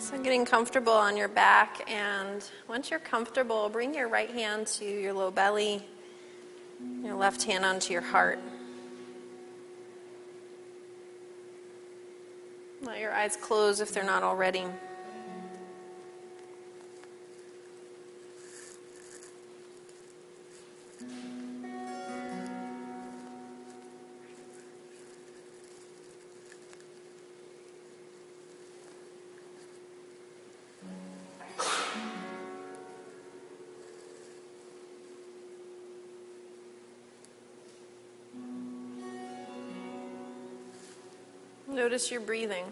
So, getting comfortable on your back, and once you're comfortable, bring your right hand to your low belly, your left hand onto your heart. Let your eyes close if they're not already. Notice your breathing.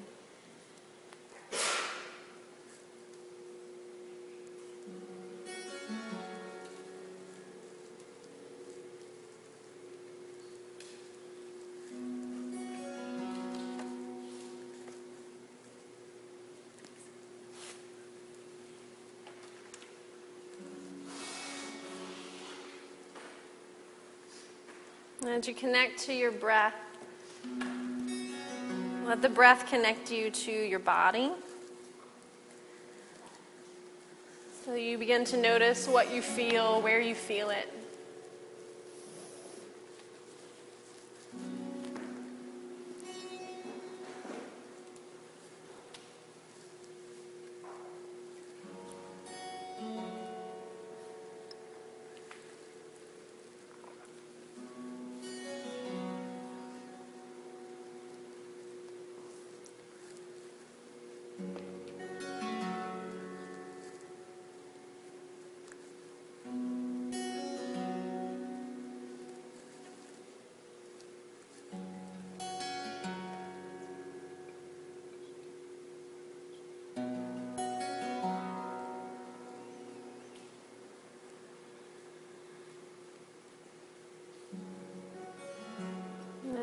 As you connect to your breath, let the breath connect you to your body. So you begin to notice what you feel, where you feel it.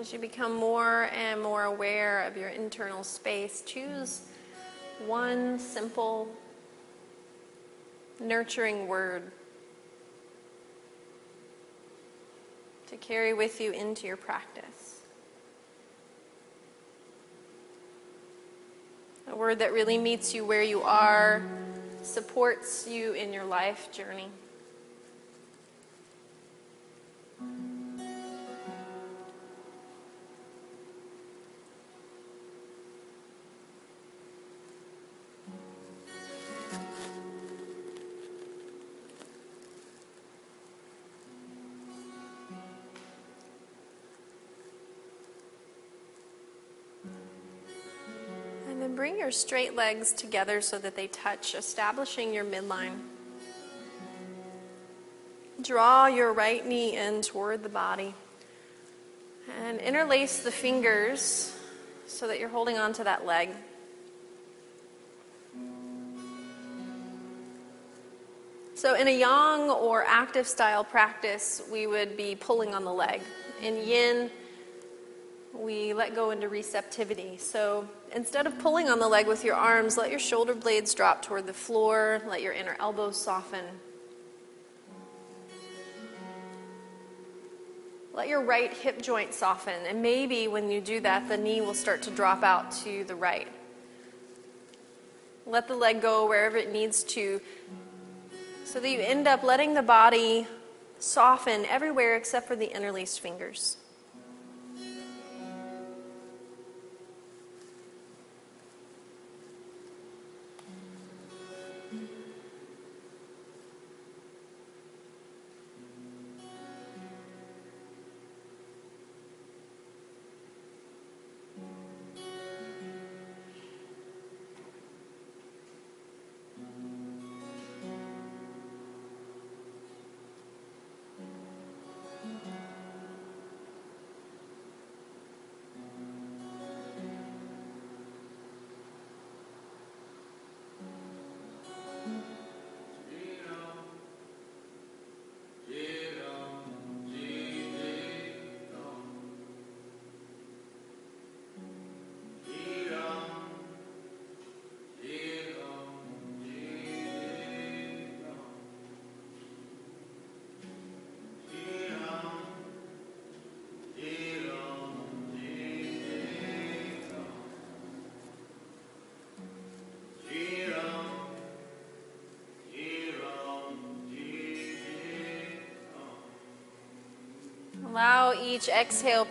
As you become more and more aware of your internal space, choose one simple, nurturing word to carry with you into your practice. A word that really meets you where you are, supports you in your life journey. Bring your straight legs together so that they touch, establishing your midline. Draw your right knee in toward the body. And interlace the fingers so that you're holding on to that leg. So, in a yang or active style practice, we would be pulling on the leg. In yin, we let go into receptivity. So, instead of pulling on the leg with your arms, let your shoulder blades drop toward the floor, let your inner elbows soften. Let your right hip joint soften, and maybe when you do that, the knee will start to drop out to the right. Let the leg go wherever it needs to, so that you end up letting the body soften everywhere except for the interlaced fingers. Each exhale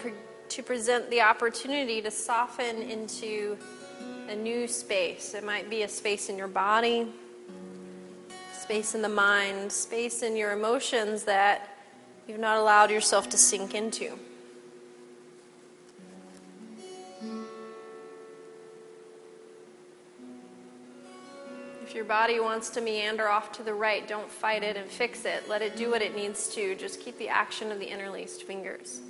to present the opportunity to soften into a new space. It might be a space in your body, space in the mind, space in your emotions that you've not allowed yourself to sink into. If your body wants to meander off to the right, don't fight it and fix it. Let it do what it needs to. Just keep the action of the interlaced fingers.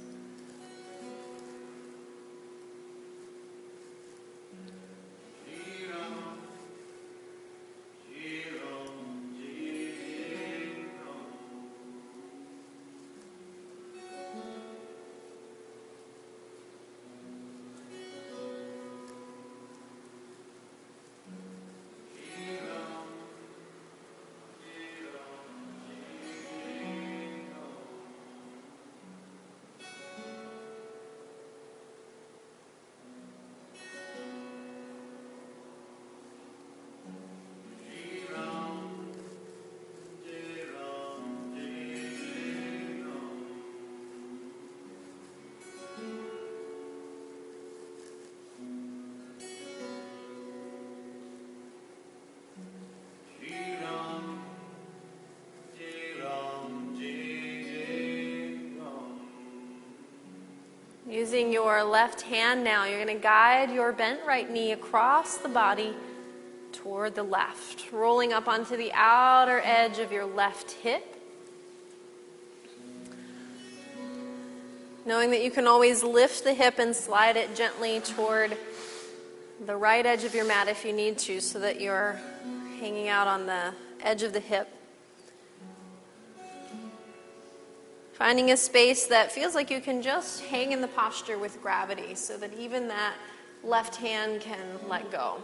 Using your left hand now, you're going to guide your bent right knee across the body toward the left, rolling up onto the outer edge of your left hip. Knowing that you can always lift the hip and slide it gently toward the right edge of your mat if you need to, so that you're hanging out on the edge of the hip. Finding a space that feels like you can just hang in the posture with gravity so that even that left hand can let go.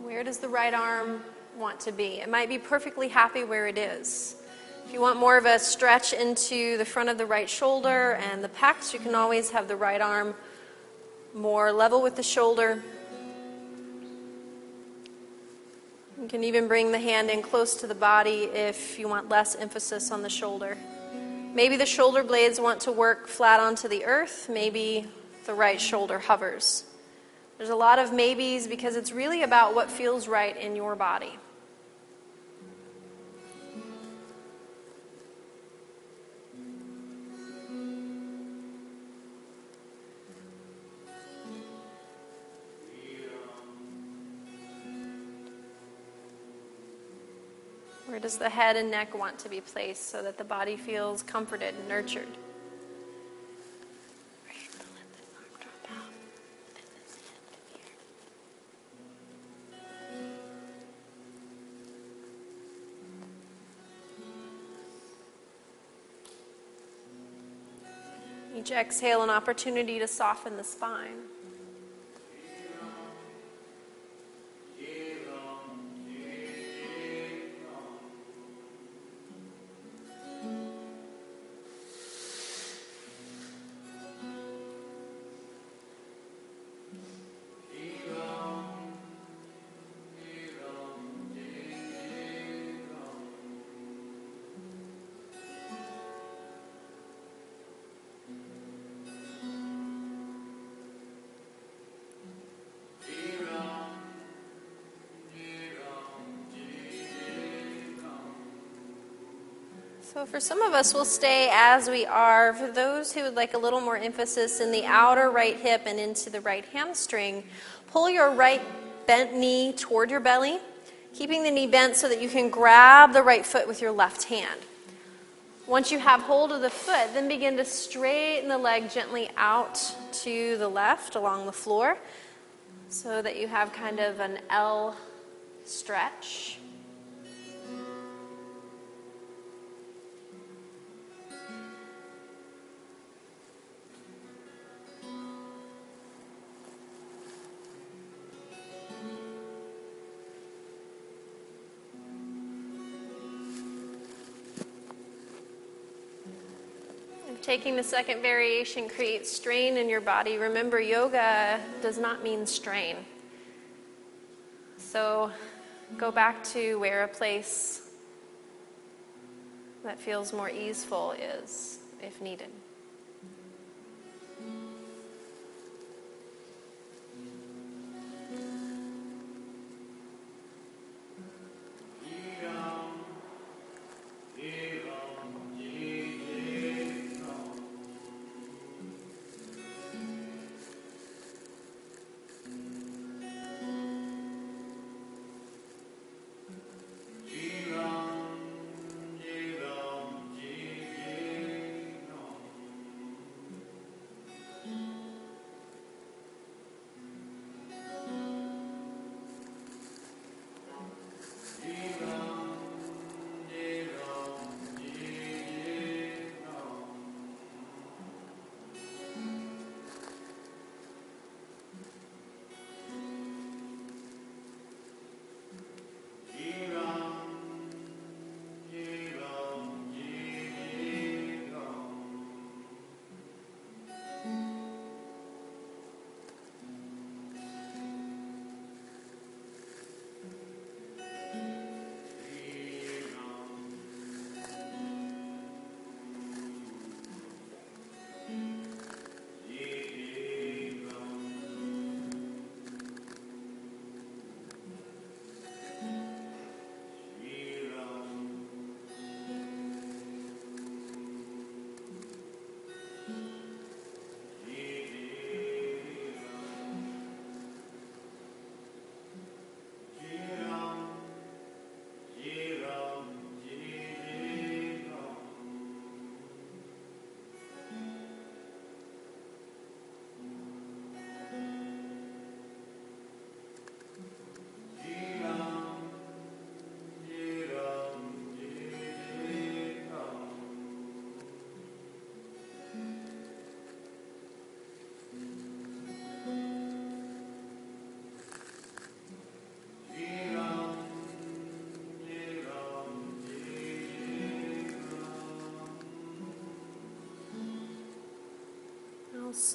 Where does the right arm want to be? It might be perfectly happy where it is. If you want more of a stretch into the front of the right shoulder and the pecs, you can always have the right arm more level with the shoulder. You can even bring the hand in close to the body if you want less emphasis on the shoulder. Maybe the shoulder blades want to work flat onto the earth. Maybe the right shoulder hovers. There's a lot of maybes because it's really about what feels right in your body. Does the head and neck want to be placed so that the body feels comforted and nurtured? Each exhale, an opportunity to soften the spine. For some of us, we'll stay as we are. For those who would like a little more emphasis in the outer right hip and into the right hamstring, pull your right bent knee toward your belly, keeping the knee bent so that you can grab the right foot with your left hand. Once you have hold of the foot, then begin to straighten the leg gently out to the left along the floor so that you have kind of an L stretch. Taking the second variation creates strain in your body, remember yoga does not mean strain. So go back to where a place that feels more easeful is if needed.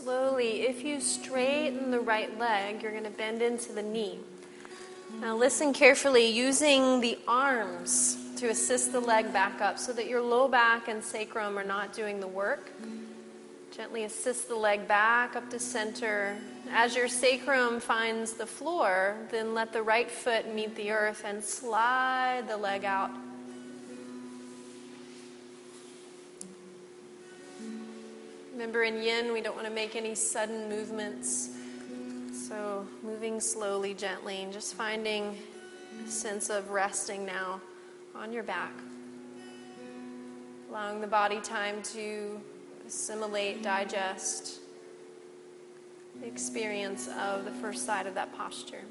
Slowly, if you straighten the right leg, you're going to bend into the knee. Now, listen carefully, using the arms to assist the leg back up so that your low back and sacrum are not doing the work. Gently assist the leg back up to center. As your sacrum finds the floor, then let the right foot meet the earth and slide the leg out Remember, in yin, we don't want to make any sudden movements. So, moving slowly, gently, and just finding a sense of resting now on your back. Allowing the body time to assimilate, digest the experience of the first side of that posture.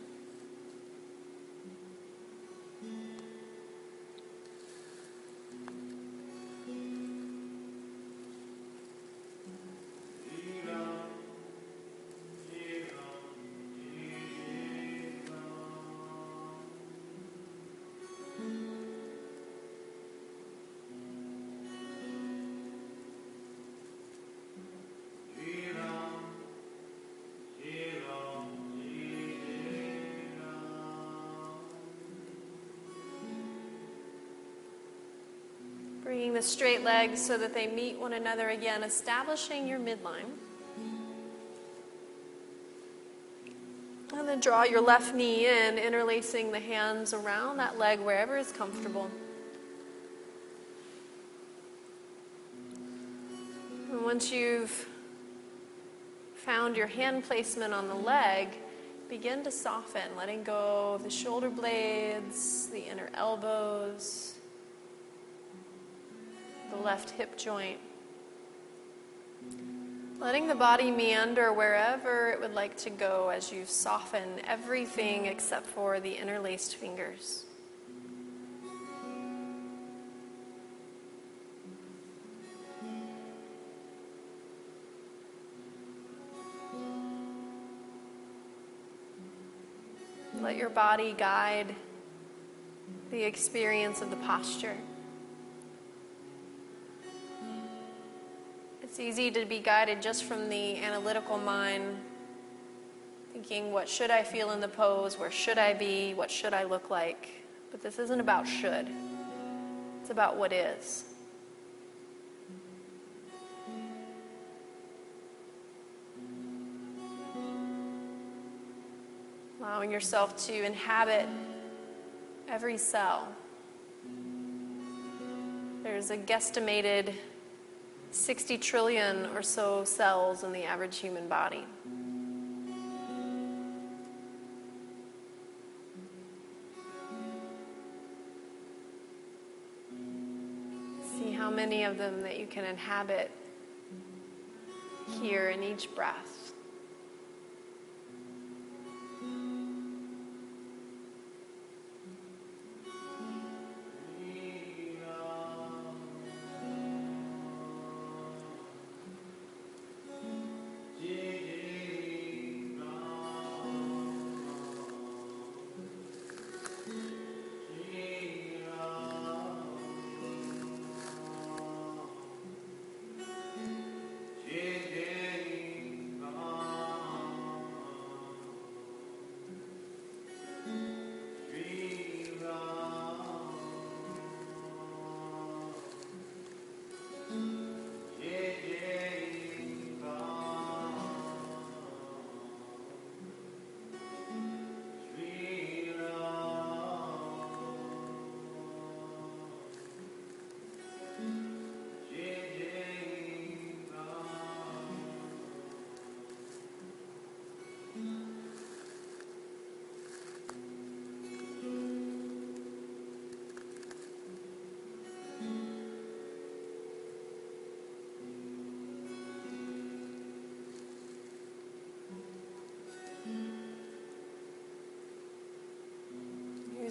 Bringing the straight legs so that they meet one another again, establishing your midline. And then draw your left knee in, interlacing the hands around that leg wherever is comfortable. And once you've found your hand placement on the leg, begin to soften, letting go of the shoulder blades, the inner elbows the left hip joint. Letting the body meander wherever it would like to go as you soften everything except for the interlaced fingers. Let your body guide the experience of the posture. It's easy to be guided just from the analytical mind, thinking, what should I feel in the pose? Where should I be? What should I look like? But this isn't about should, it's about what is. Allowing yourself to inhabit every cell. There's a guesstimated 60 trillion or so cells in the average human body. See how many of them that you can inhabit here in each breath.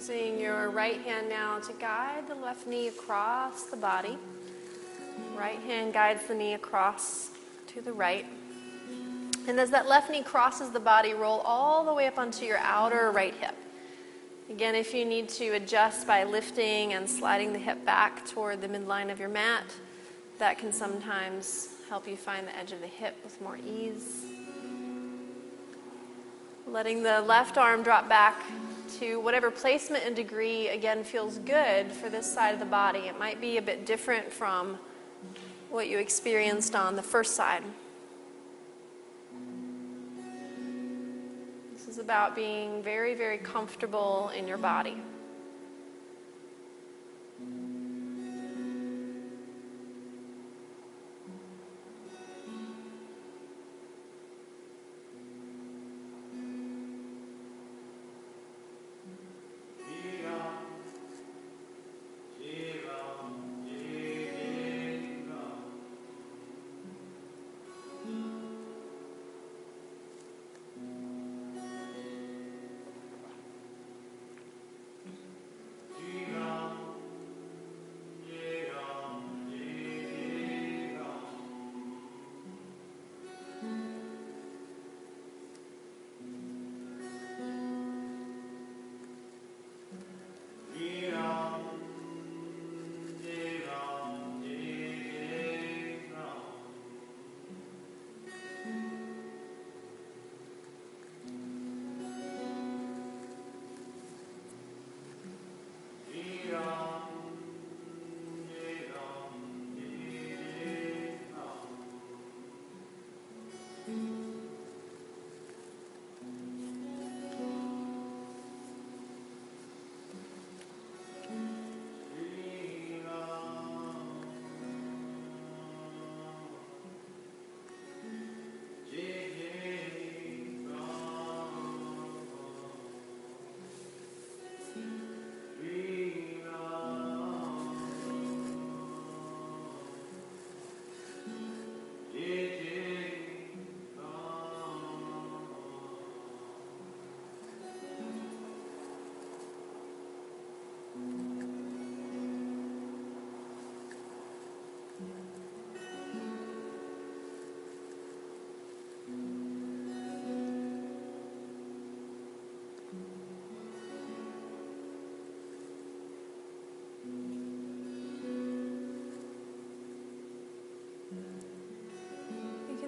Using your right hand now to guide the left knee across the body. Right hand guides the knee across to the right. And as that left knee crosses the body, roll all the way up onto your outer right hip. Again, if you need to adjust by lifting and sliding the hip back toward the midline of your mat, that can sometimes help you find the edge of the hip with more ease. Letting the left arm drop back to whatever placement and degree, again, feels good for this side of the body. It might be a bit different from what you experienced on the first side. This is about being very, very comfortable in your body.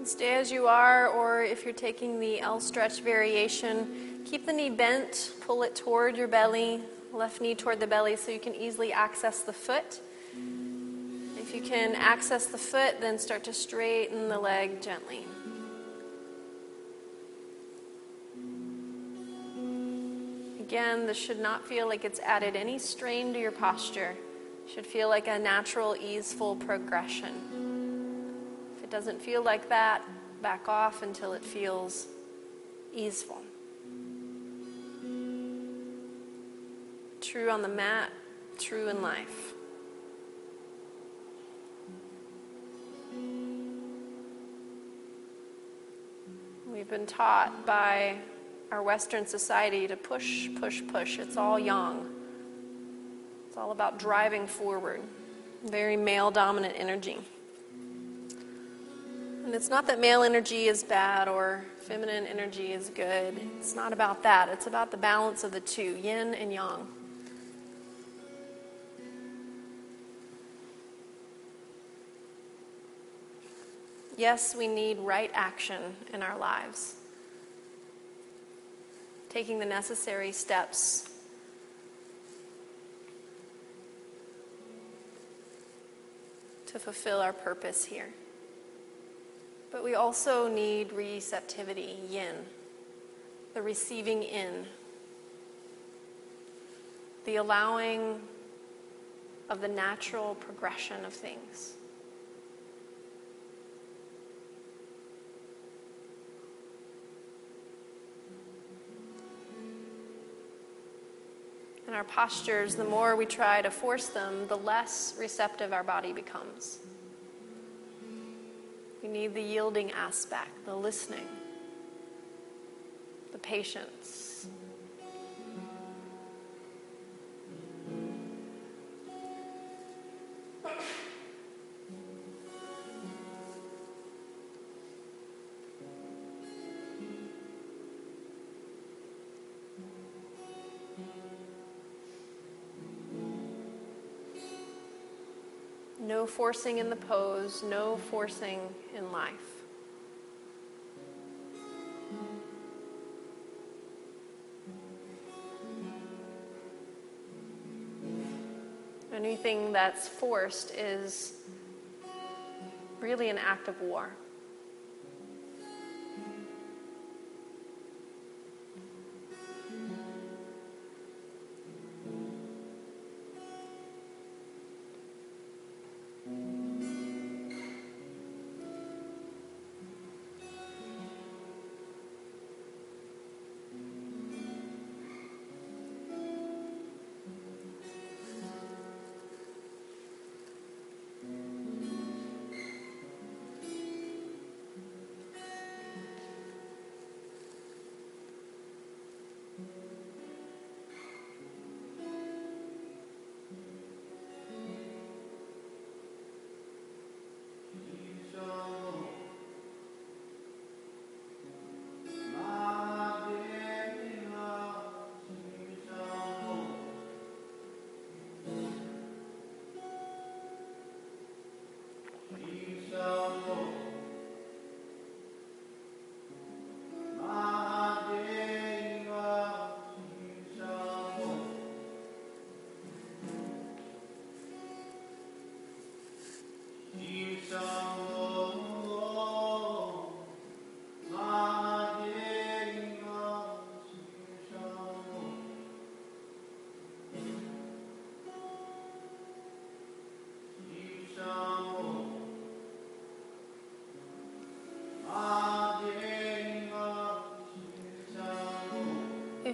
Stay as you are, or if you're taking the L stretch variation, keep the knee bent, pull it toward your belly, left knee toward the belly so you can easily access the foot. If you can access the foot, then start to straighten the leg gently. Again, this should not feel like it's added any strain to your posture. It should feel like a natural, easeful progression. Doesn't feel like that, back off until it feels easeful. True on the mat, true in life. We've been taught by our Western society to push, push, push. It's all yang. It's all about driving forward. Very male dominant energy. And it's not that male energy is bad or feminine energy is good. It's not about that. It's about the balance of the two yin and yang. Yes, we need right action in our lives. Taking the necessary steps to fulfill our purpose here. But we also need receptivity, yin, the receiving in, the allowing of the natural progression of things. And our postures, the more we try to force them, the less receptive our body becomes. We need the yielding aspect, the listening, the patience. No forcing in the pose, no forcing in life. Anything that's forced is really an act of war.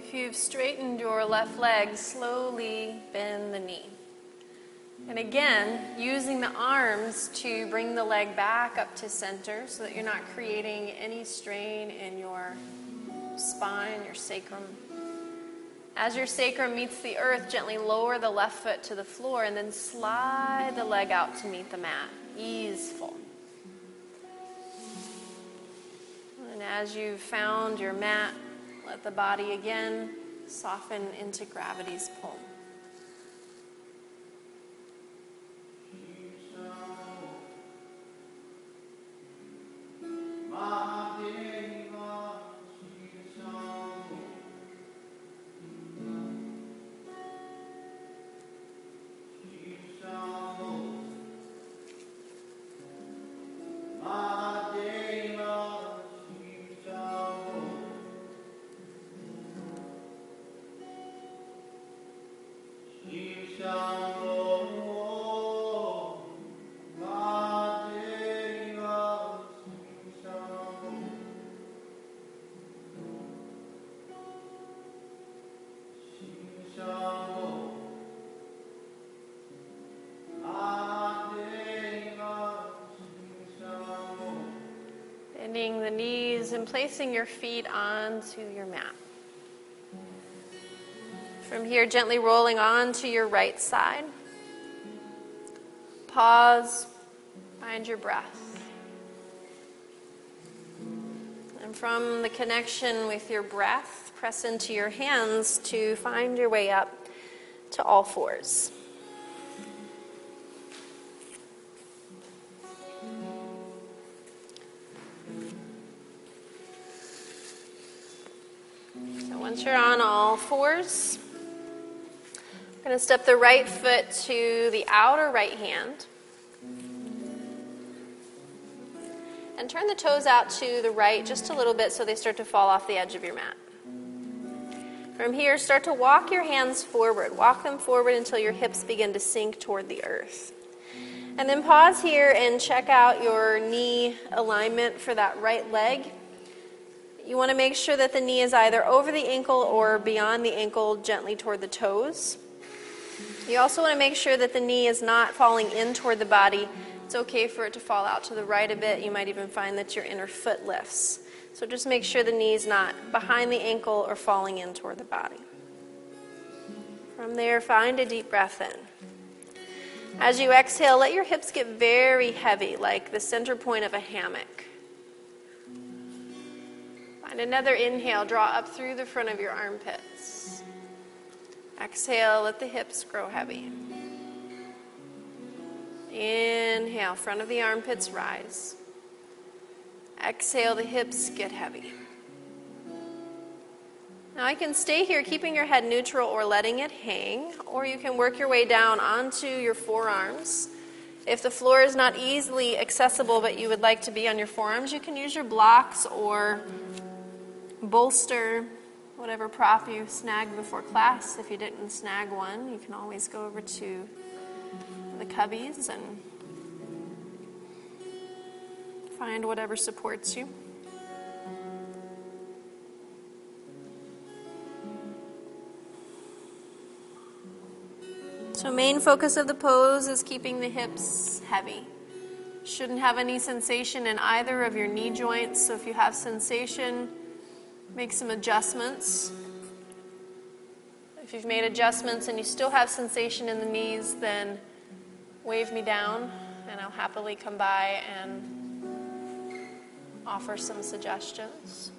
If you've straightened your left leg, slowly bend the knee. And again, using the arms to bring the leg back up to center so that you're not creating any strain in your spine, your sacrum. As your sacrum meets the earth, gently lower the left foot to the floor and then slide the leg out to meet the mat. Easeful. And as you've found your mat, let the body again soften into gravity's pull. And placing your feet onto your mat. From here, gently rolling onto your right side. Pause, find your breath. And from the connection with your breath, press into your hands to find your way up to all fours. Fours, we're going to step the right foot to the outer right hand. And turn the toes out to the right just a little bit so they start to fall off the edge of your mat. From here, start to walk your hands forward. Walk them forward until your hips begin to sink toward the earth. And then pause here and check out your knee alignment for that right leg. You want to make sure that the knee is either over the ankle or beyond the ankle, gently toward the toes. You also want to make sure that the knee is not falling in toward the body. It's okay for it to fall out to the right a bit. You might even find that your inner foot lifts. So just make sure the knee is not behind the ankle or falling in toward the body. From there, find a deep breath in. As you exhale, let your hips get very heavy, like the center point of a hammock. Find another inhale, draw up through the front of your armpits. Exhale, let the hips grow heavy. Inhale, front of the armpits rise. Exhale, the hips get heavy. Now, I can stay here keeping your head neutral or letting it hang, or you can work your way down onto your forearms. If the floor is not easily accessible but you would like to be on your forearms, you can use your blocks or bolster whatever prop you snagged before class. If you didn't snag one, you can always go over to the cubbies and find whatever supports you. So, main focus of the pose is keeping the hips heavy. Shouldn't have any sensation in either of your knee joints. So, if you have sensation, make some adjustments. If you've made adjustments and you still have sensation in the knees, then wave me down and I'll happily come by and offer some suggestions.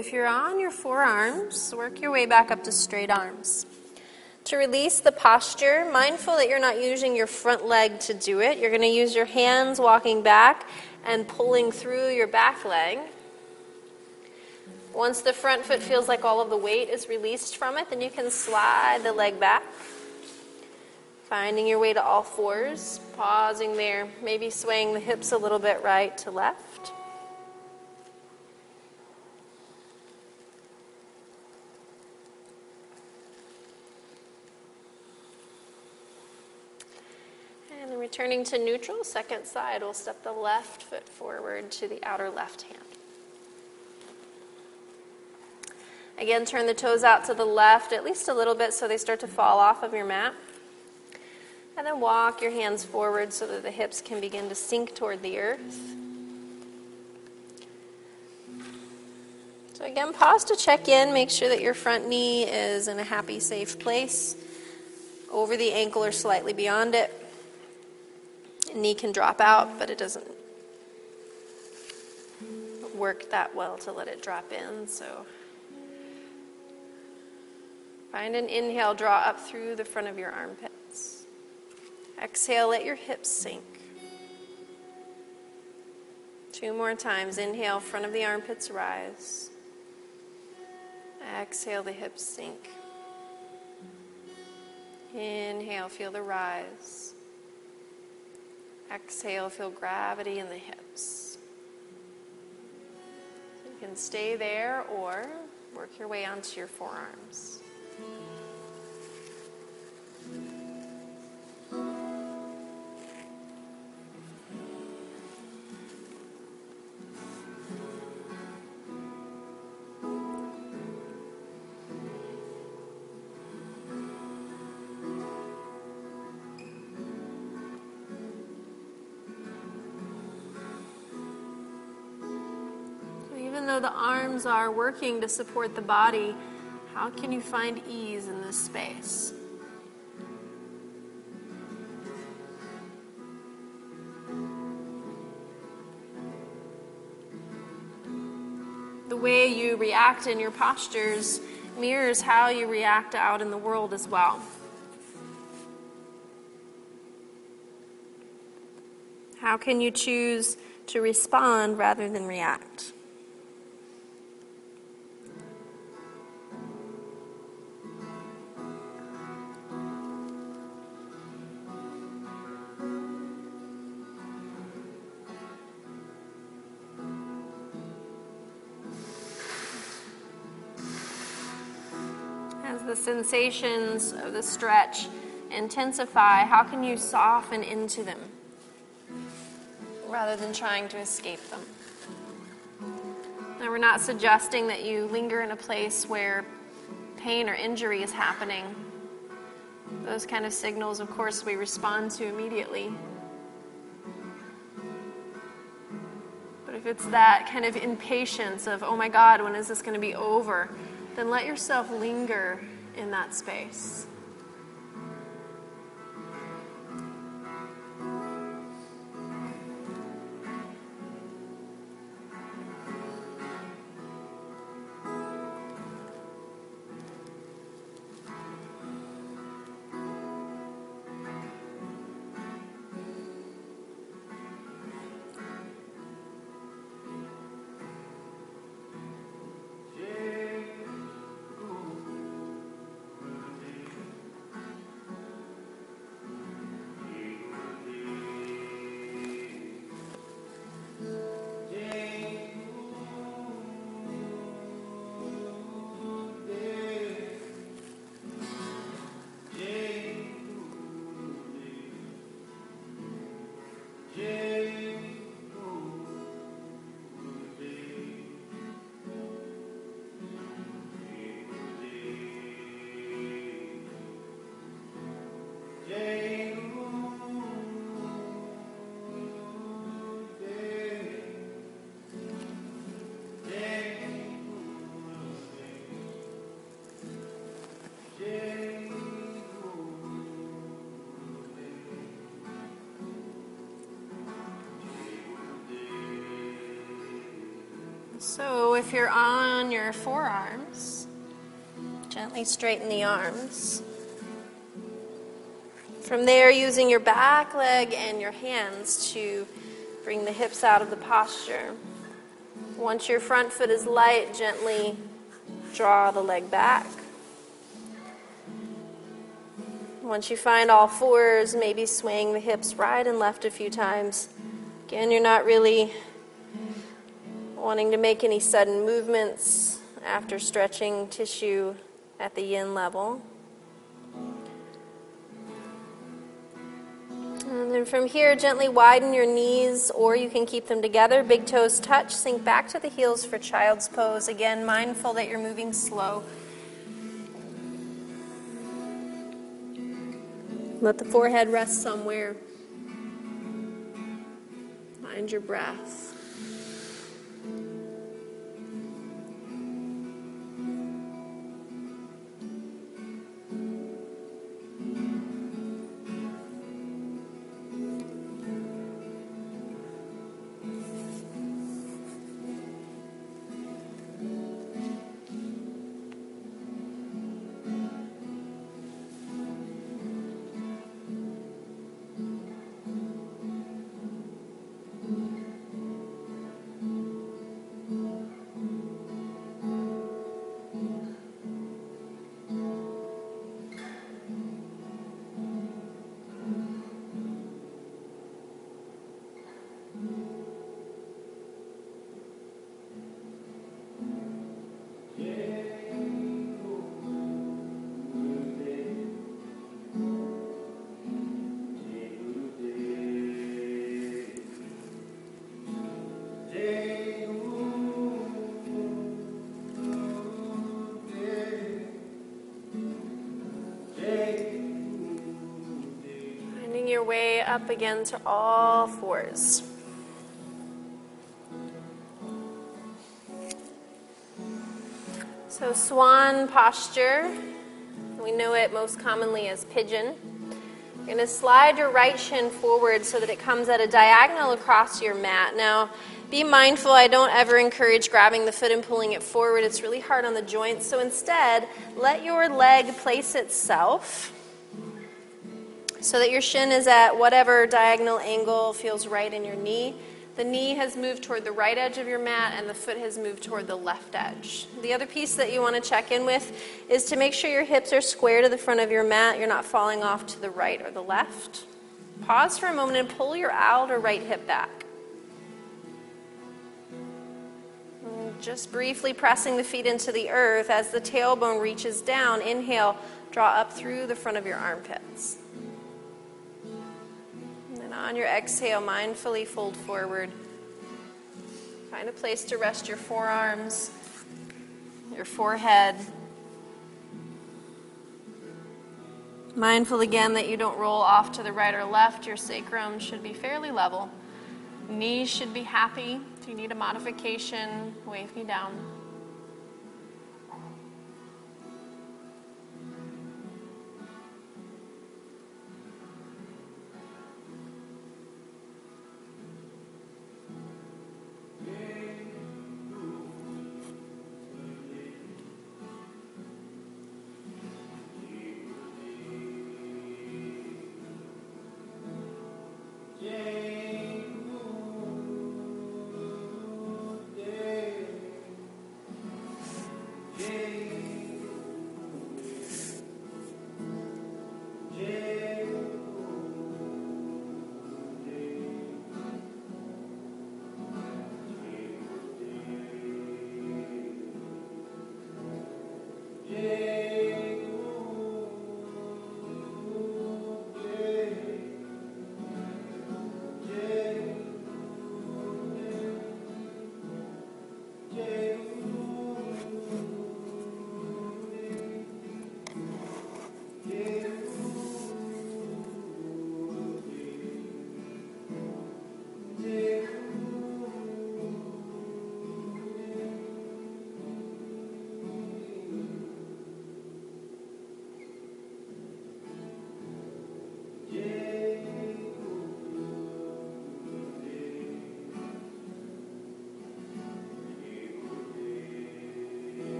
If you're on your forearms, work your way back up to straight arms. To release the posture, mindful that you're not using your front leg to do it, you're going to use your hands walking back and pulling through your back leg. Once the front foot feels like all of the weight is released from it, then you can slide the leg back. Finding your way to all fours, pausing there, maybe swaying the hips a little bit right to left. And returning to neutral, second side, we'll step the left foot forward to the outer left hand. Again, turn the toes out to the left at least a little bit so they start to fall off of your mat. And then walk your hands forward so that the hips can begin to sink toward the earth. So, again, pause to check in. Make sure that your front knee is in a happy, safe place, over the ankle or slightly beyond it. Knee can drop out, but it doesn't work that well to let it drop in. So, Find an inhale, draw up through the front of your armpits. Exhale, let your hips sink. Two more times. Inhale, front of the armpits rise. Exhale, the hips sink. Inhale, feel the rise. Exhale, feel gravity in the hips. You can stay there or work your way onto your forearms. The arms are working to support the body, how can you find ease in this space? The way you react in your postures mirrors how you react out in the world as well. How can you choose to respond rather than react? Sensations of the stretch intensify, how can you soften into them rather than trying to escape them? Now, we're not suggesting that you linger in a place where pain or injury is happening. Those kind of signals, of course, we respond to immediately. But if it's that kind of impatience of, oh my God, when is this going to be over? Then let yourself linger in that space. If you're on your forearms, gently straighten the arms. From there, using your back leg and your hands to bring the hips out of the posture. Once your front foot is light, gently draw the leg back. Once you find all fours, maybe swaying the hips right and left a few times. Again, you're not really wanting to make any sudden movements after stretching tissue at the yin level. And then from here, gently widen your knees, or you can keep them together. Big toes touch. Sink back to the heels for child's pose. Again, mindful that you're moving slow. Let the forehead rest somewhere. Find your breath. Up again to all fours. So, swan posture, we know it most commonly as pigeon. You're going to slide your right shin forward so that it comes at a diagonal across your mat. Now, be mindful, I don't ever encourage grabbing the foot and pulling it forward. It's really hard on the joints. So instead, let your leg place itself so that your shin is at whatever diagonal angle feels right in your knee. The knee has moved toward the right edge of your mat and the foot has moved toward the left edge. The other piece that you want to check in with is to make sure your hips are square to the front of your mat. You're not falling off to the right or the left. Pause for a moment and pull your outer right hip back. Just briefly pressing the feet into the earth as the tailbone reaches down. Inhale, draw up through the front of your armpits. On your exhale, mindfully fold forward. Find a place to rest your forearms, your forehead. Mindful again that you don't roll off to the right or left. Your sacrum should be fairly level. Knees should be happy. If you need a modification, wave me down.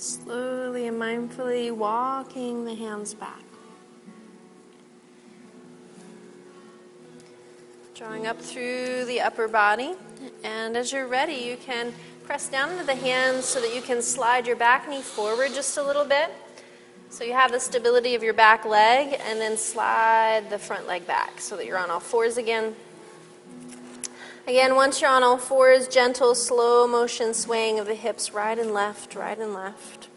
Slowly and mindfully walking the hands back. Drawing up through the upper body. And as you're ready, you can press down into the hands so that you can slide your back knee forward just a little bit. So you have the stability of your back leg, and then slide the front leg back so that you're on all fours again. Again, once you're on all fours, gentle, slow motion swaying of the hips right and left, right and left.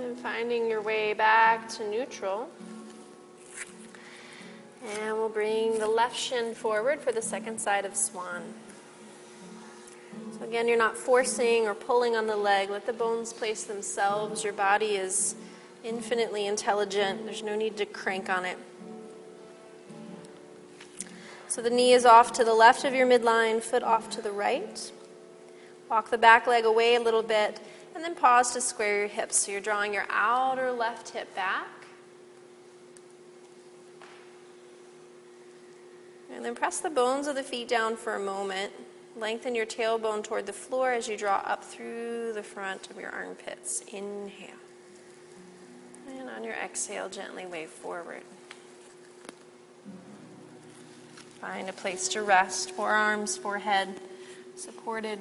And finding your way back to neutral. And we'll bring the left shin forward for the second side of swan. So again, you're not forcing or pulling on the leg. Let the bones place themselves. Your body is infinitely intelligent. There's no need to crank on it. So the knee is off to the left of your midline, foot off to the right. Walk the back leg away a little bit, and then pause to square your hips. So you're drawing your outer left hip back. And then press the bones of the feet down for a moment. Lengthen your tailbone toward the floor as you draw up through the front of your armpits. Inhale. And on your exhale, gently wave forward. Find a place to rest, forearms, forehead supported.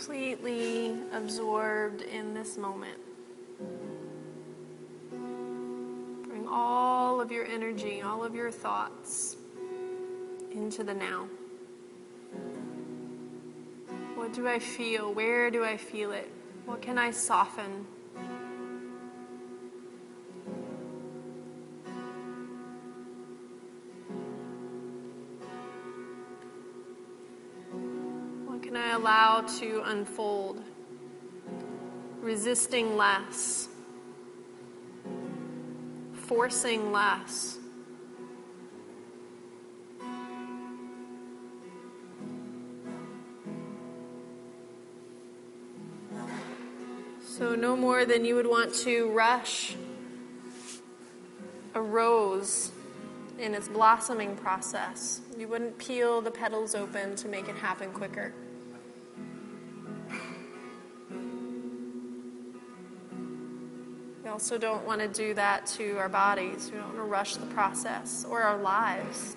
Completely absorbed in this moment. Bring all of your energy, all of your thoughts into the now. What do I feel? Where do I feel it? What can I soften? To unfold, resisting less, forcing less. So, no more than you would want to rush a rose in its blossoming process. You wouldn't peel the petals open to make it happen quicker. Also don't want to do that to our bodies. We don't want to rush the process or our lives.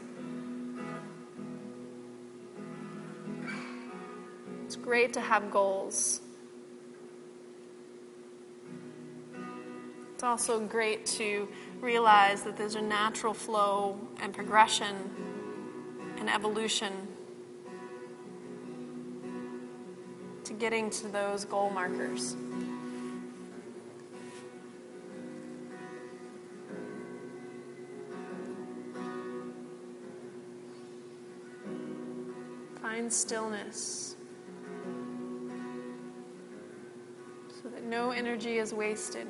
It's great to have goals. It's also great to realize that there's a natural flow and progression and evolution to getting to those goal markers. Stillness so that no energy is wasted.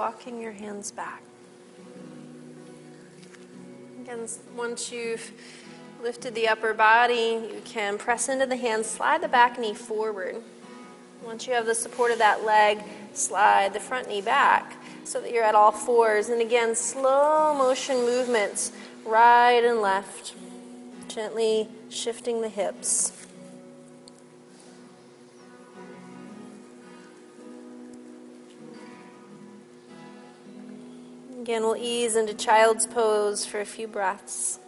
Walking your hands back. Again, once you've lifted the upper body, you can press into the hands, slide the back knee forward. Once you have the support of that leg, slide the front knee back so that you're at all fours. And again, slow motion movements, right and left, gently shifting the hips. Into child's pose for a few breaths.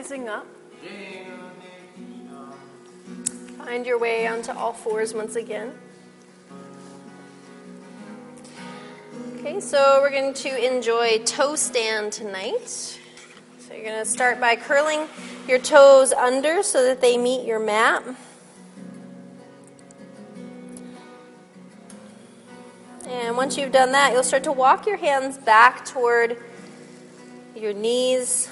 Rising up. Find your way onto all fours once again. Okay, so we're going to enjoy toe stand tonight. So you're going to start by curling your toes under so that they meet your mat. And once you've done that, you'll start to walk your hands back toward your knees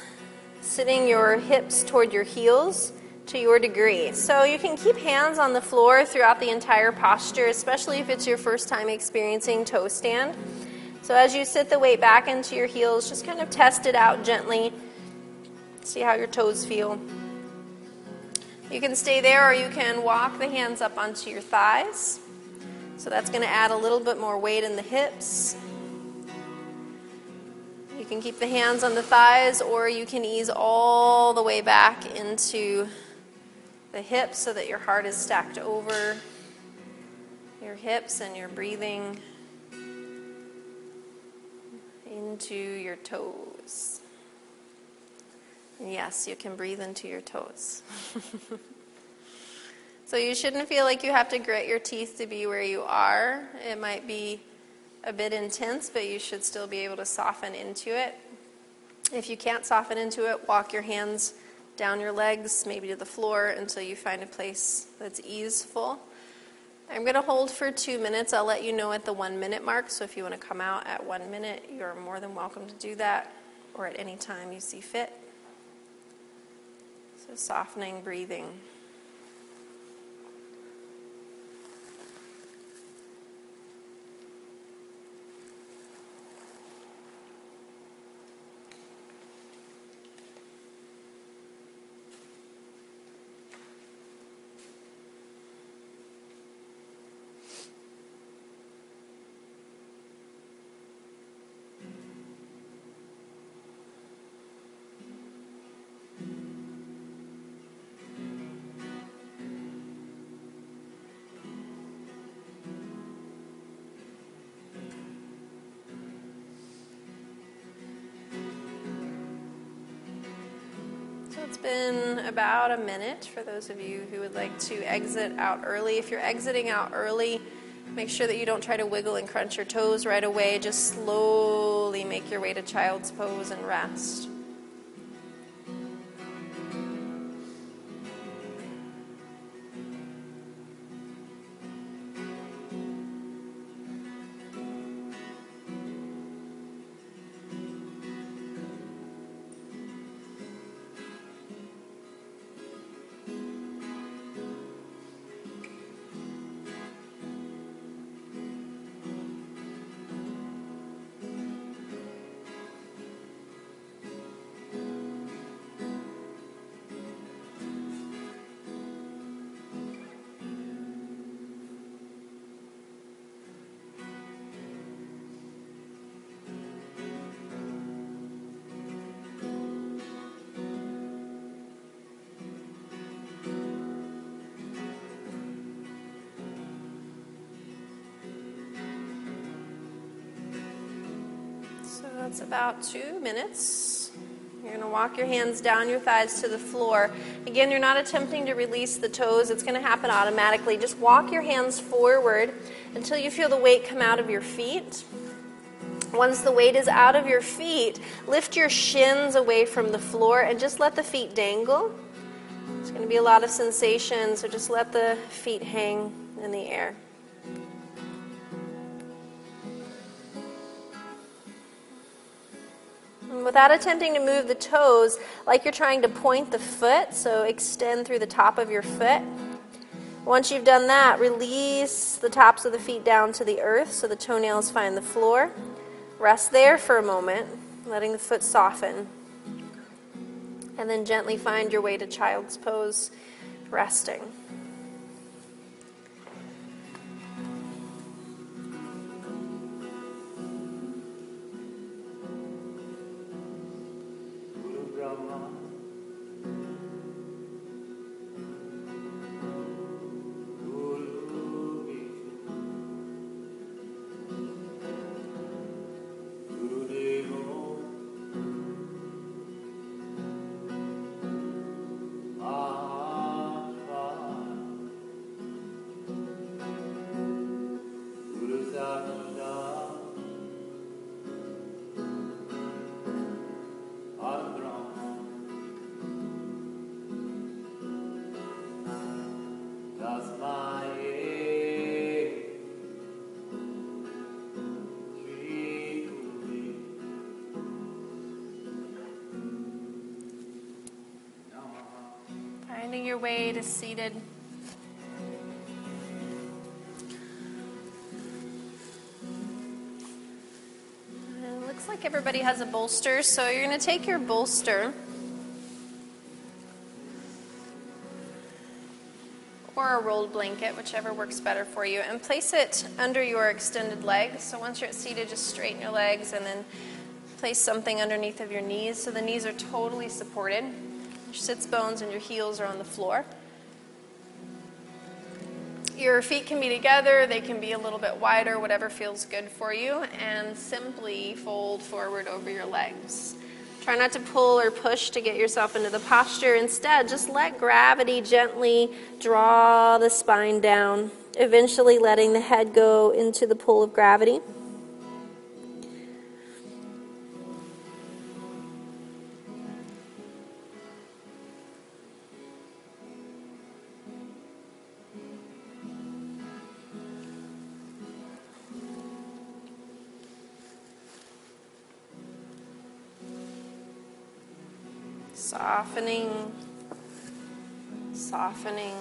sitting your hips toward your heels to your degree. So you can keep hands on the floor throughout the entire posture, especially if it's your first time experiencing toe stand. So as you sit the weight back into your heels, just kind of test it out gently. See how your toes feel. You can stay there or you can walk the hands up onto your thighs. So that's going to add a little bit more weight in the hips can keep the hands on the thighs, or you can ease all the way back into the hips so that your heart is stacked over your hips and you're breathing into your toes. Yes, you can breathe into your toes. so you shouldn't feel like you have to grit your teeth to be where you are. It might be a bit intense, but you should still be able to soften into it. If you can't soften into it, walk your hands down your legs, maybe to the floor, until you find a place that's easeful. I'm going to hold for two minutes. I'll let you know at the one minute mark. So if you want to come out at one minute, you're more than welcome to do that, or at any time you see fit. So softening, breathing. It's been about a minute for those of you who would like to exit out early. If you're exiting out early, make sure that you don't try to wiggle and crunch your toes right away. Just slowly make your way to child's pose and rest. About two minutes. You're going to walk your hands down your thighs to the floor. Again, you're not attempting to release the toes, it's going to happen automatically. Just walk your hands forward until you feel the weight come out of your feet. Once the weight is out of your feet, lift your shins away from the floor and just let the feet dangle. There's going to be a lot of sensation, so just let the feet hang in the air. Without attempting to move the toes like you're trying to point the foot, so extend through the top of your foot. Once you've done that, release the tops of the feet down to the earth so the toenails find the floor. Rest there for a moment, letting the foot soften. And then gently find your way to child's pose, resting. Your way to seated. it looks like everybody has a bolster, so you're going to take your bolster. or a rolled blanket, whichever works better for you, and place it under your extended legs. So once you're seated, just straighten your legs and then place something underneath of your knees so the knees are totally supported. Your sits bones and your heels are on the floor. Your feet can be together, they can be a little bit wider, whatever feels good for you, and simply fold forward over your legs. Try not to pull or push to get yourself into the posture. Instead, just let gravity gently draw the spine down, eventually letting the head go into the pull of gravity. Softening,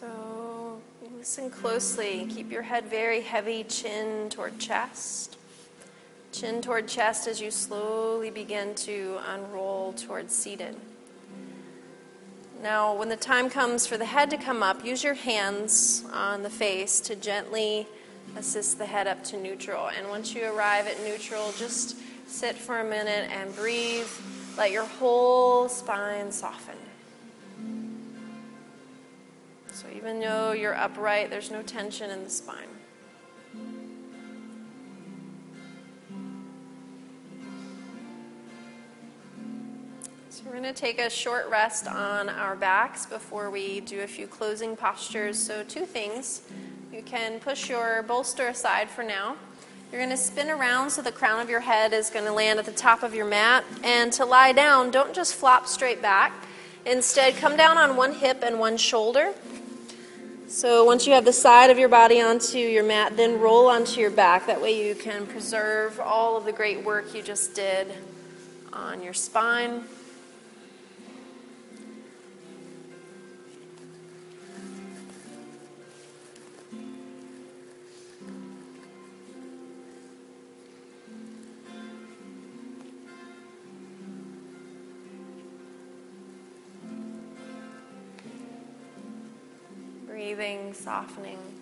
So listen closely. Keep your head very heavy, chin toward chest. Chin toward chest as you slowly begin to unroll towards seated. Now, when the time comes for the head to come up, use your hands on the face to gently assist the head up to neutral. And once you arrive at neutral, just sit for a minute and breathe. Let your whole spine soften. Though you're upright, there's no tension in the spine. So, we're going to take a short rest on our backs before we do a few closing postures. So, two things. You can push your bolster aside for now. You're going to spin around so the crown of your head is going to land at the top of your mat. And to lie down, don't just flop straight back. Instead, come down on one hip and one shoulder. So, once you have the side of your body onto your mat, then roll onto your back. That way, you can preserve all of the great work you just did on your spine. Breathing, softening.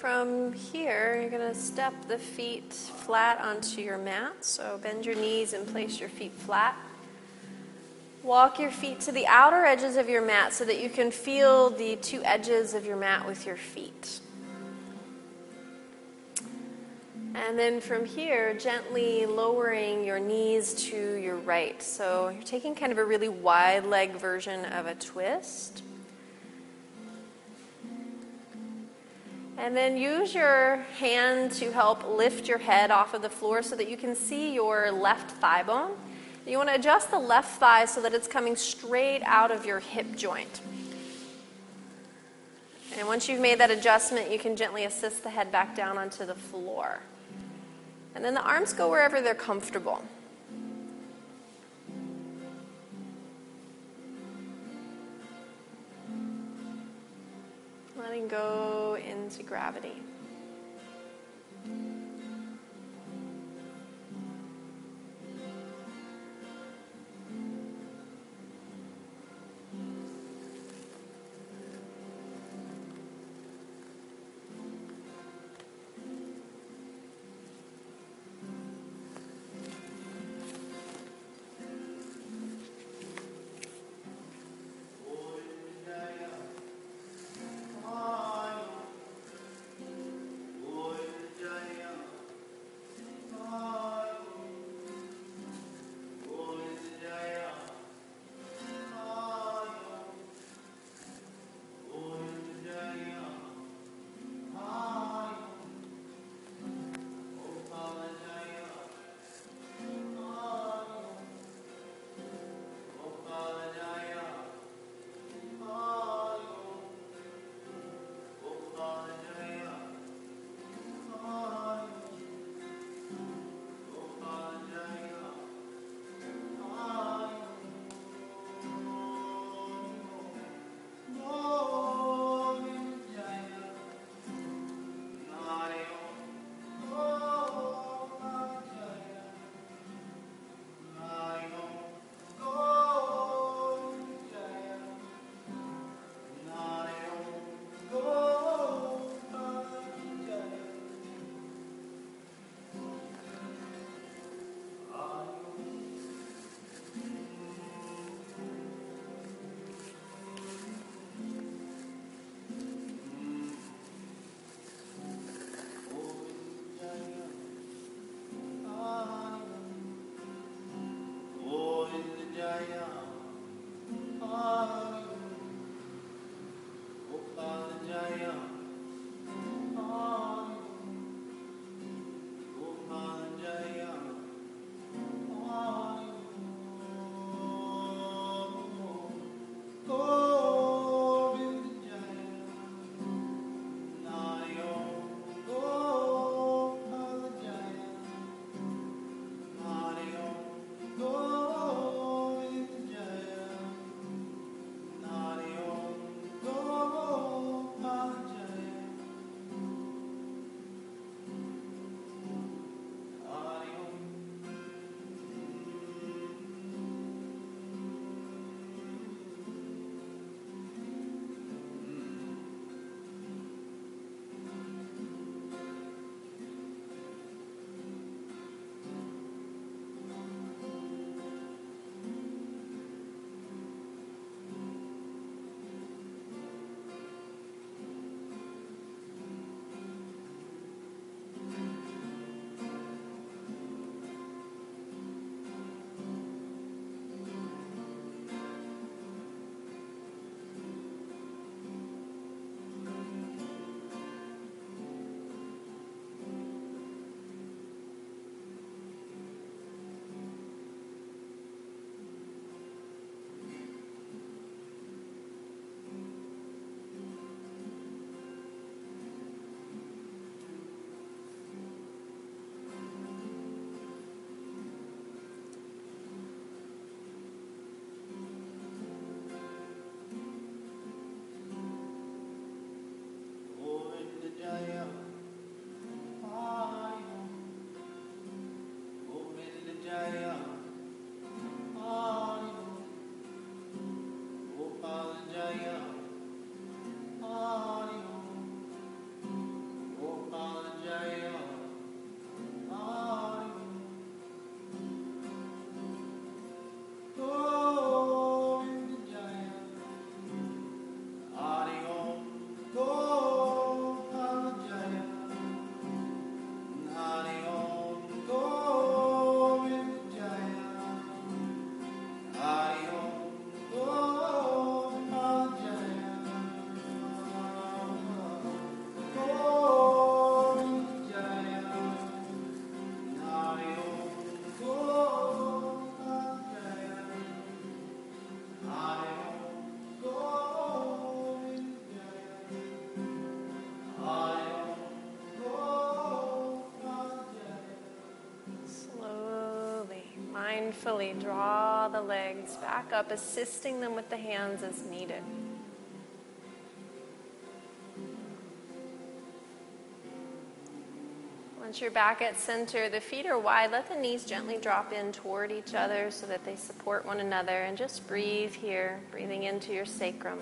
From here, you're going to step the feet flat onto your mat. So bend your knees and place your feet flat. Walk your feet to the outer edges of your mat so that you can feel the two edges of your mat with your feet. And then from here, gently lowering your knees to your right. So you're taking kind of a really wide leg version of a twist. And then use your hand to help lift your head off of the floor so that you can see your left thigh bone. You want to adjust the left thigh so that it's coming straight out of your hip joint. And once you've made that adjustment, you can gently assist the head back down onto the floor. And then the arms go wherever they're comfortable. letting go into gravity. Draw the legs back up, assisting them with the hands as needed. Once you're back at center, the feet are wide. Let the knees gently drop in toward each other so that they support one another. And just breathe here, breathing into your sacrum.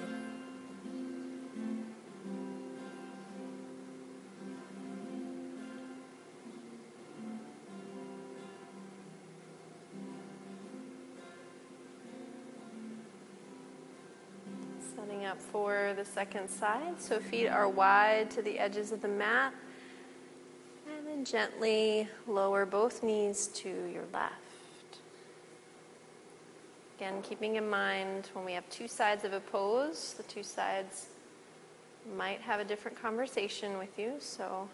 Second side. So feet are wide to the edges of the mat. And then gently lower both knees to your left. Again, keeping in mind when we have two sides of a pose, the two sides might have a different conversation with you. So,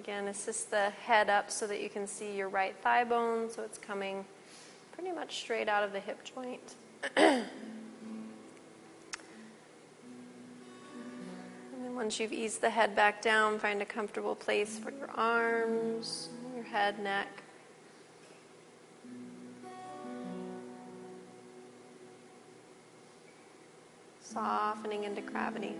again, assist the head up so that you can see your right thigh bone, so it's coming pretty much straight out of the hip joint. once you've eased the head back down, find a comfortable place for your arms, your head, neck. Softening into gravity.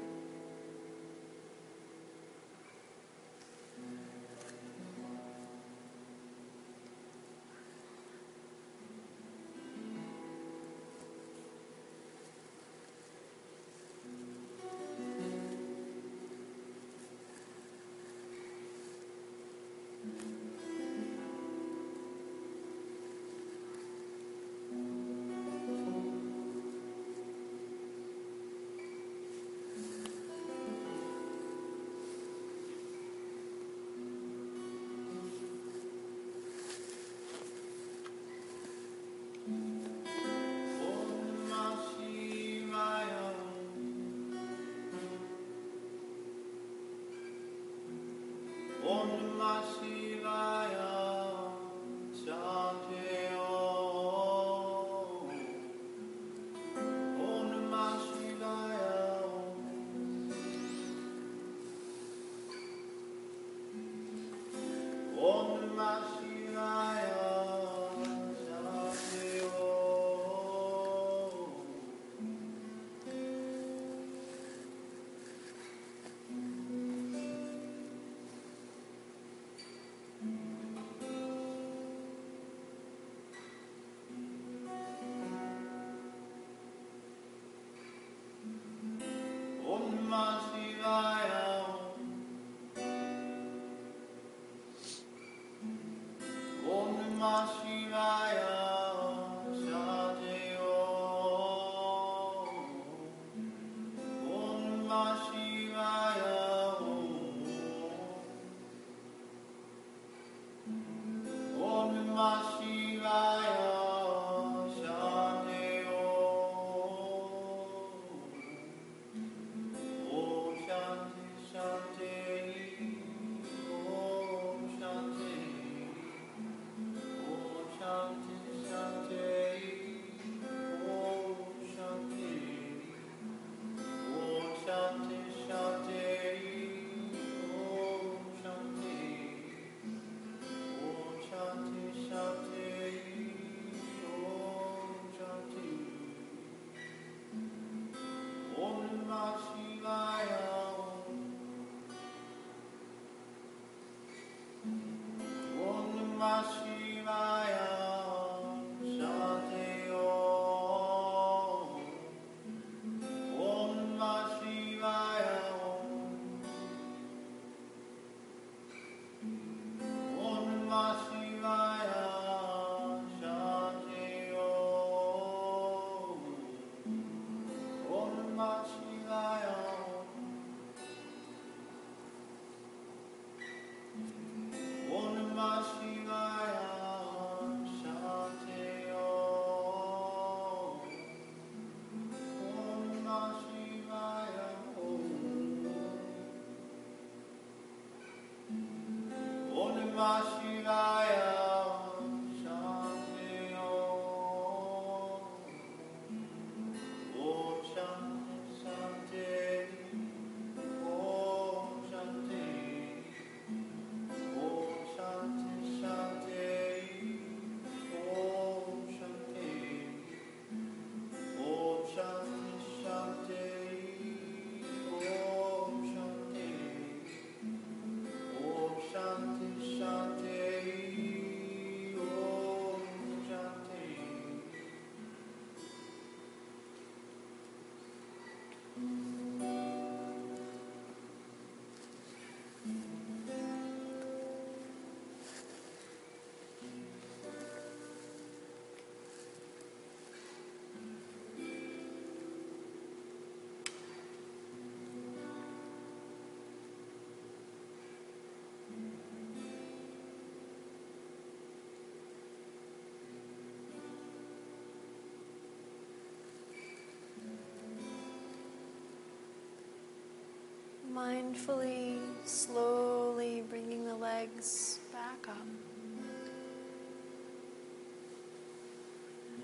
Mindfully, slowly bringing the legs back up.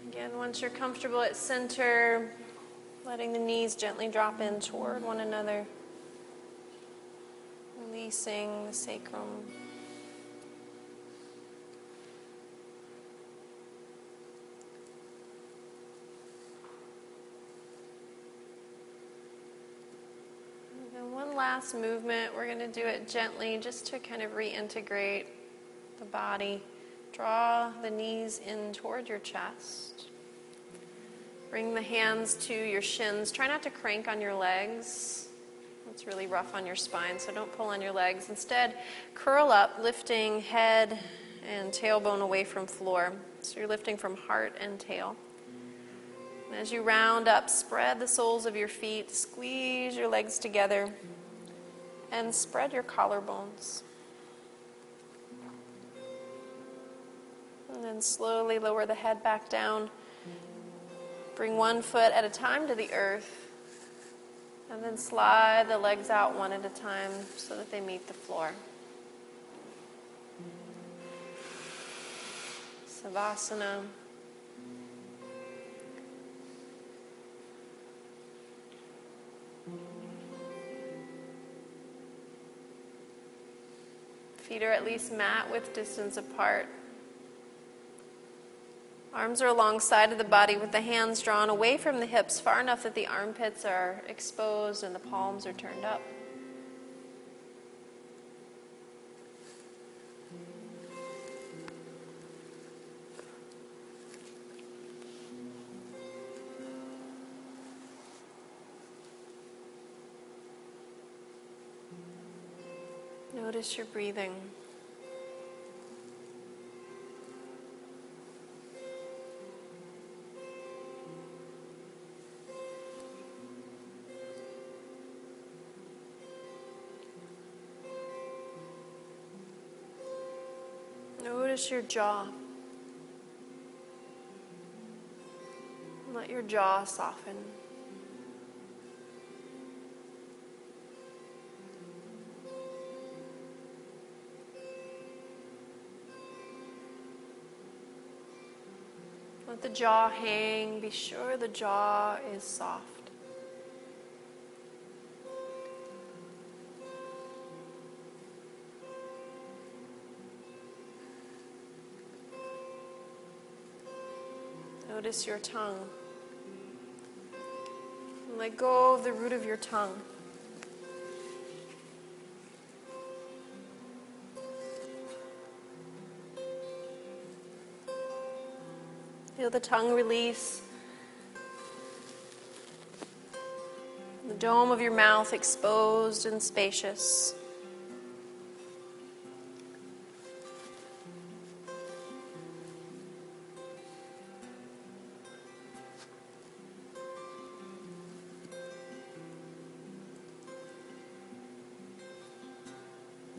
Again, once you're comfortable at center, letting the knees gently drop in toward one another, releasing the sacrum. And one last movement. We're going to do it gently just to kind of reintegrate the body. Draw the knees in toward your chest. Bring the hands to your shins. Try not to crank on your legs. It's really rough on your spine, so don't pull on your legs. Instead, curl up, lifting head and tailbone away from floor. So you're lifting from heart and tail. And as you round up, spread the soles of your feet, squeeze your legs together, and spread your collarbones. And then slowly lower the head back down. Bring one foot at a time to the earth. And then slide the legs out one at a time so that they meet the floor. Savasana. Feet are at least mat width distance apart. Arms are alongside of the body with the hands drawn away from the hips far enough that the armpits are exposed and the palms are turned up. Notice your breathing. Notice your jaw. Let your jaw soften. The jaw hang. Be sure the jaw is soft. Notice your tongue. Let go of the root of your tongue. Feel the tongue release. The dome of your mouth exposed and spacious.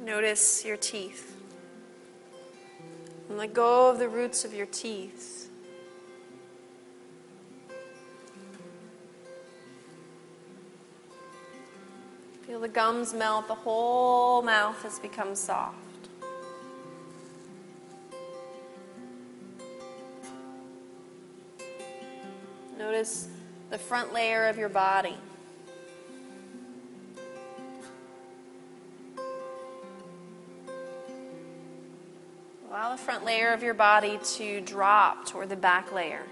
Notice your teeth. And let go of the roots of your teeth. The gums melt, the whole mouth has become soft. Notice the front layer of your body. Allow the front layer of your body to drop toward the back layer.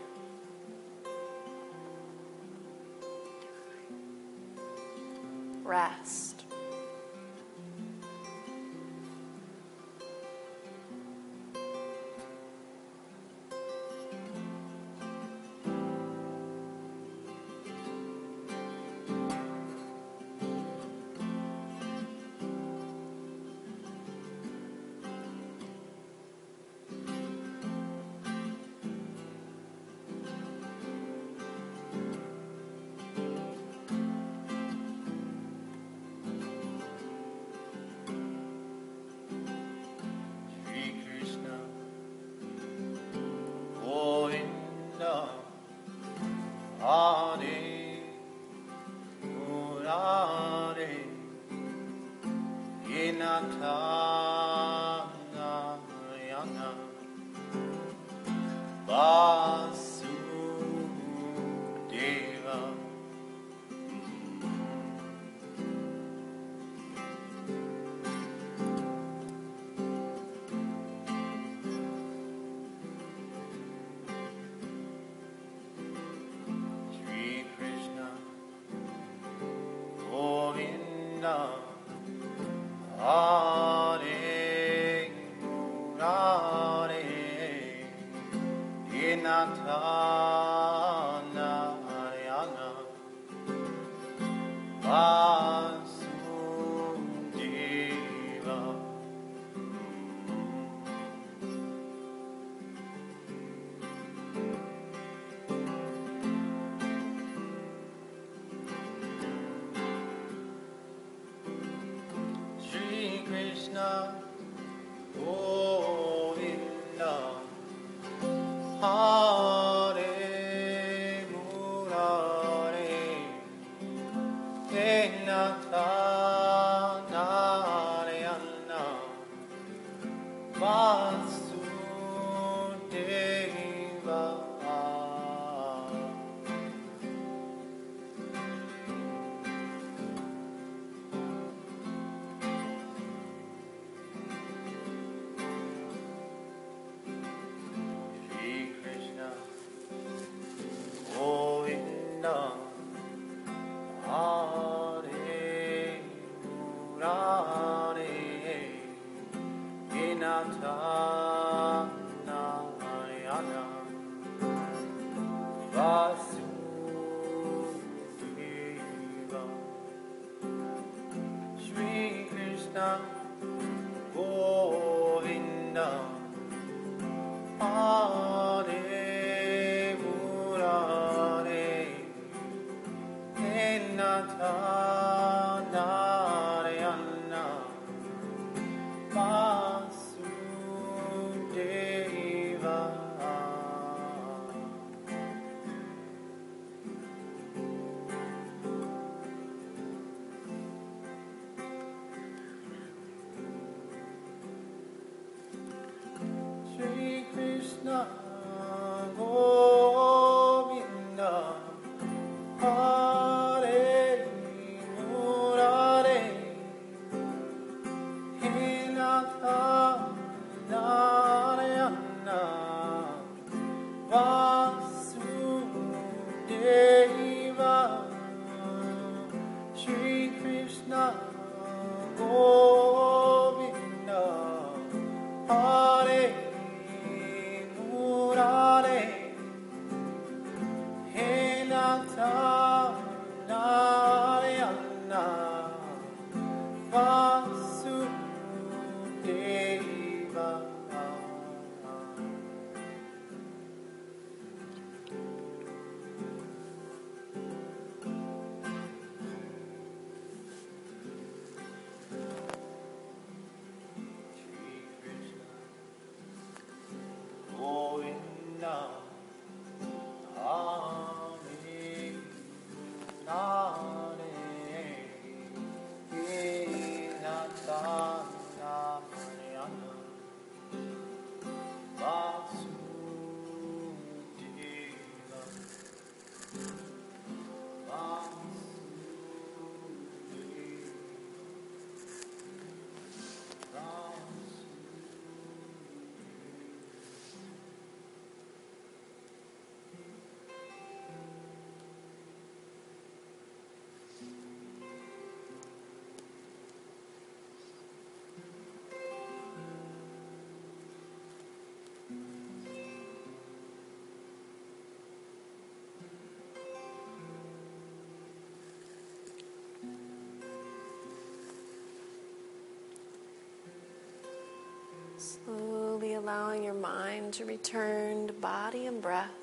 Slowly allowing your mind to return to body and breath.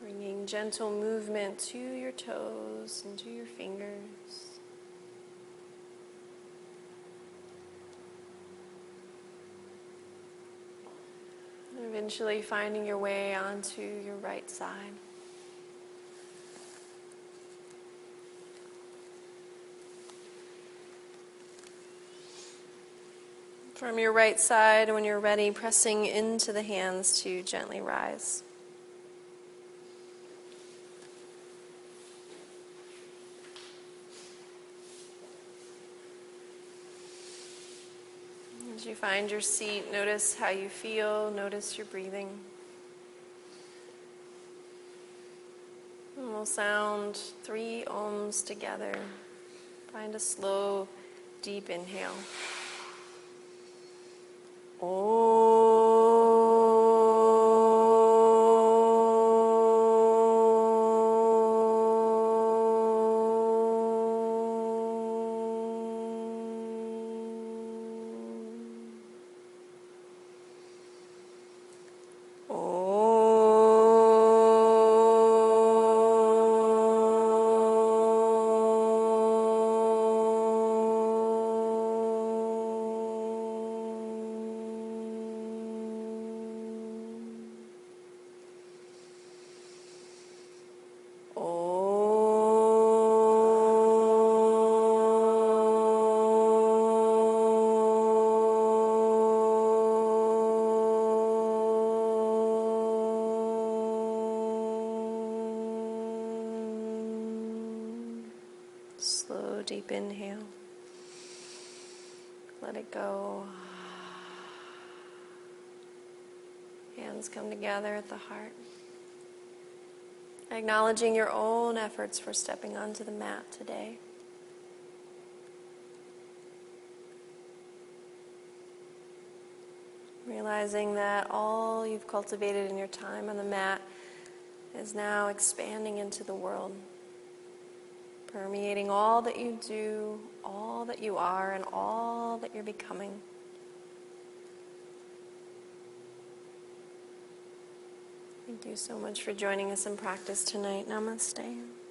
Bringing gentle movement to your toes and to your fingers. Eventually finding your way onto your right side. From your right side, when you're ready, pressing into the hands to gently rise. As you find your seat, notice how you feel, notice your breathing. And we'll sound three oms together. Find a slow, deep inhale. Slow, inhale. Let it go. Hands come together at the heart. Acknowledging your own efforts for stepping onto the mat today. Realizing that all you've cultivated in your time on the mat is now expanding into the world, permeating all that you do, all that you are, and all that you're becoming. Thank you so much for joining us in practice tonight. Namaste.